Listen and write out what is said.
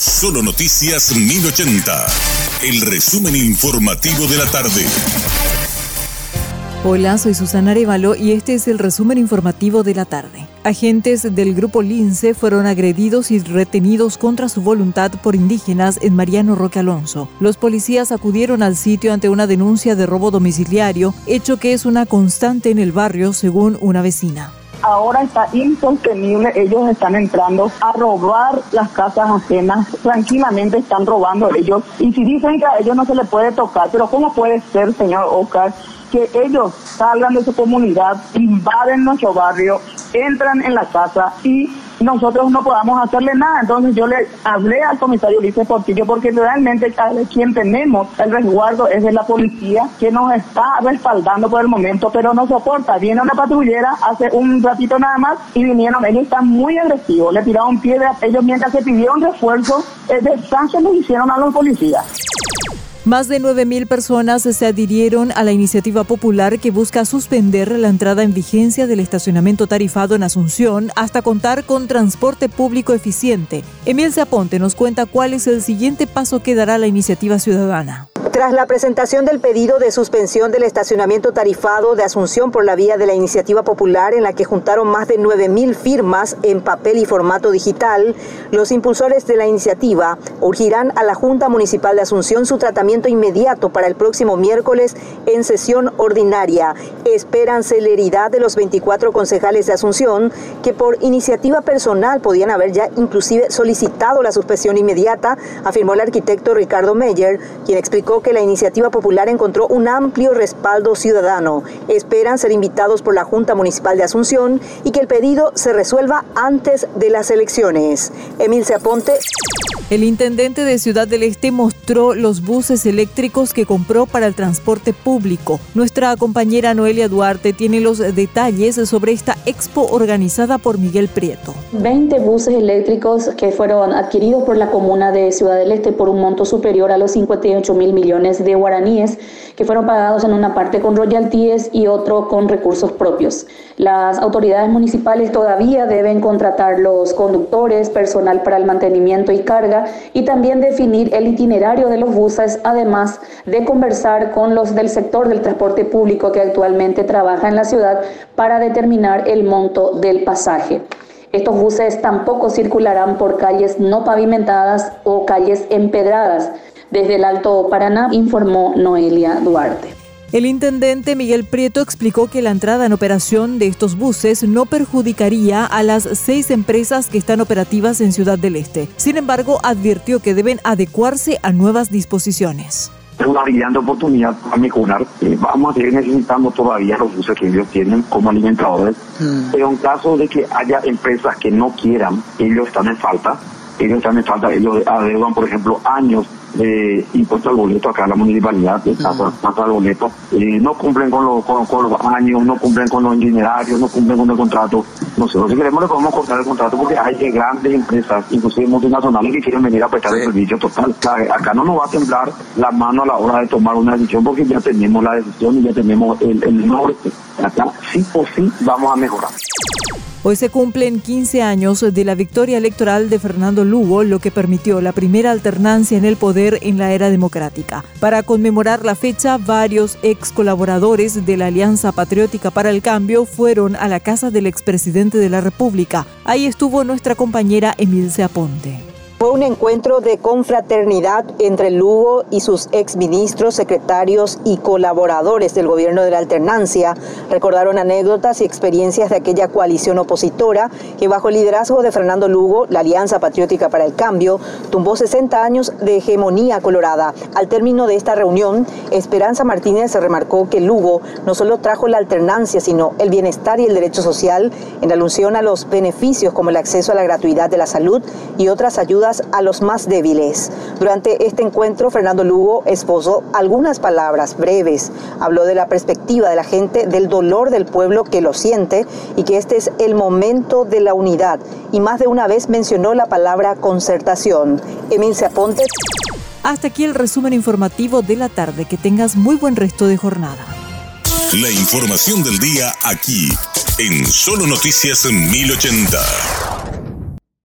Solo Noticias 1080. El resumen informativo de la tarde. Hola, soy Susana Arevalo y este es el resumen informativo de la tarde. Agentes del grupo Lince fueron agredidos y retenidos contra su voluntad por indígenas en Mariano Roque Alonso. Los policías acudieron al sitio ante una denuncia de robo domiciliario, hecho que es una constante en el barrio, según una vecina ahora está insostenible. Ellos están entrando a robar las casas ajenas. Tranquilamente están robando ellos. Y si dicen que a ellos no se les puede tocar, pero ¿cómo puede ser, señor Oscar, que ellos salgan de su comunidad, invaden nuestro barrio, entran en la casa y nosotros no podamos hacerle nada. Entonces yo le hablé al comisario Ulises Portillo porque realmente quien tenemos el resguardo es de la policía que nos está respaldando por el momento, pero no soporta. Viene una patrullera hace un ratito nada más y vinieron, ellos están muy agresivos, le tiraron piedras, ellos mientras se pidieron refuerzo, el descanso le hicieron a los policías. Más de 9.000 personas se adhirieron a la iniciativa popular que busca suspender la entrada en vigencia del estacionamiento tarifado en Asunción hasta contar con transporte público eficiente. Emil Zaponte nos cuenta cuál es el siguiente paso que dará la iniciativa ciudadana. Tras la presentación del pedido de suspensión del estacionamiento tarifado de Asunción por la vía de la iniciativa popular en la que juntaron más de 9.000 firmas en papel y formato digital, los impulsores de la iniciativa urgirán a la Junta Municipal de Asunción su tratamiento inmediato para el próximo miércoles en sesión ordinaria. Esperan celeridad de los 24 concejales de Asunción que por iniciativa personal podían haber ya inclusive solicitado la suspensión inmediata, afirmó el arquitecto Ricardo Meyer, quien explicó que la iniciativa popular encontró un amplio respaldo ciudadano. Esperan ser invitados por la Junta Municipal de Asunción y que el pedido se resuelva antes de las elecciones. Emil Aponte. El intendente de Ciudad del Este mostró los buses eléctricos que compró para el transporte público. Nuestra compañera Noelia Duarte tiene los detalles sobre esta expo organizada por Miguel Prieto. 20 buses eléctricos que fueron adquiridos por la comuna de Ciudad del Este por un monto superior a los 58 mil millones de guaraníes que fueron pagados en una parte con royalties y otro con recursos propios. Las autoridades municipales todavía deben contratar los conductores, personal para el mantenimiento y carga y también definir el itinerario de los buses, además de conversar con los del sector del transporte público que actualmente trabaja en la ciudad para determinar el monto del pasaje. Estos buses tampoco circularán por calles no pavimentadas o calles empedradas desde el Alto Paraná, informó Noelia Duarte. El intendente Miguel Prieto explicó que la entrada en operación de estos buses no perjudicaría a las seis empresas que están operativas en Ciudad del Este. Sin embargo, advirtió que deben adecuarse a nuevas disposiciones es una brillante oportunidad para mejorar. Eh, vamos a seguir necesitando todavía los buses que ellos tienen como alimentadores. Mm. Pero en caso de que haya empresas que no quieran, ellos están en falta. Ellos están en falta, ellos adeudan, por ejemplo, años de impuesto al boleto acá la municipalidad, al boleto, eh, no cumplen con, los con, los años, no cumplen con los itinerarios, no cumplen con el contrato. Nosotros si queremos le podemos cortar el contrato porque hay grandes empresas, inclusive multinacionales, que quieren venir a prestar el servicio total. Acá no nos va a temblar la mano a la hora de tomar una decisión porque ya tenemos la decisión y ya tenemos el, el norte. Acá sí o sí vamos a mejorar. Hoy se cumplen 15 años de la victoria electoral de Fernando Lugo, lo que permitió la primera alternancia en el poder en la era democrática. Para conmemorar la fecha, varios ex colaboradores de la Alianza Patriótica para el Cambio fueron a la casa del expresidente de la República. Ahí estuvo nuestra compañera Emilce Aponte. Fue un encuentro de confraternidad entre Lugo y sus exministros, secretarios y colaboradores del gobierno de la alternancia. Recordaron anécdotas y experiencias de aquella coalición opositora que bajo el liderazgo de Fernando Lugo, la Alianza Patriótica para el Cambio, tumbó 60 años de hegemonía colorada. Al término de esta reunión, Esperanza Martínez se remarcó que Lugo no solo trajo la alternancia, sino el bienestar y el derecho social en alusión a los beneficios como el acceso a la gratuidad de la salud y otras ayudas a los más débiles. Durante este encuentro, Fernando Lugo esposó algunas palabras breves. Habló de la perspectiva de la gente, del dolor del pueblo que lo siente y que este es el momento de la unidad. Y más de una vez mencionó la palabra concertación. Emil Aponte. Hasta aquí el resumen informativo de la tarde. Que tengas muy buen resto de jornada. La información del día aquí, en Solo Noticias 1080.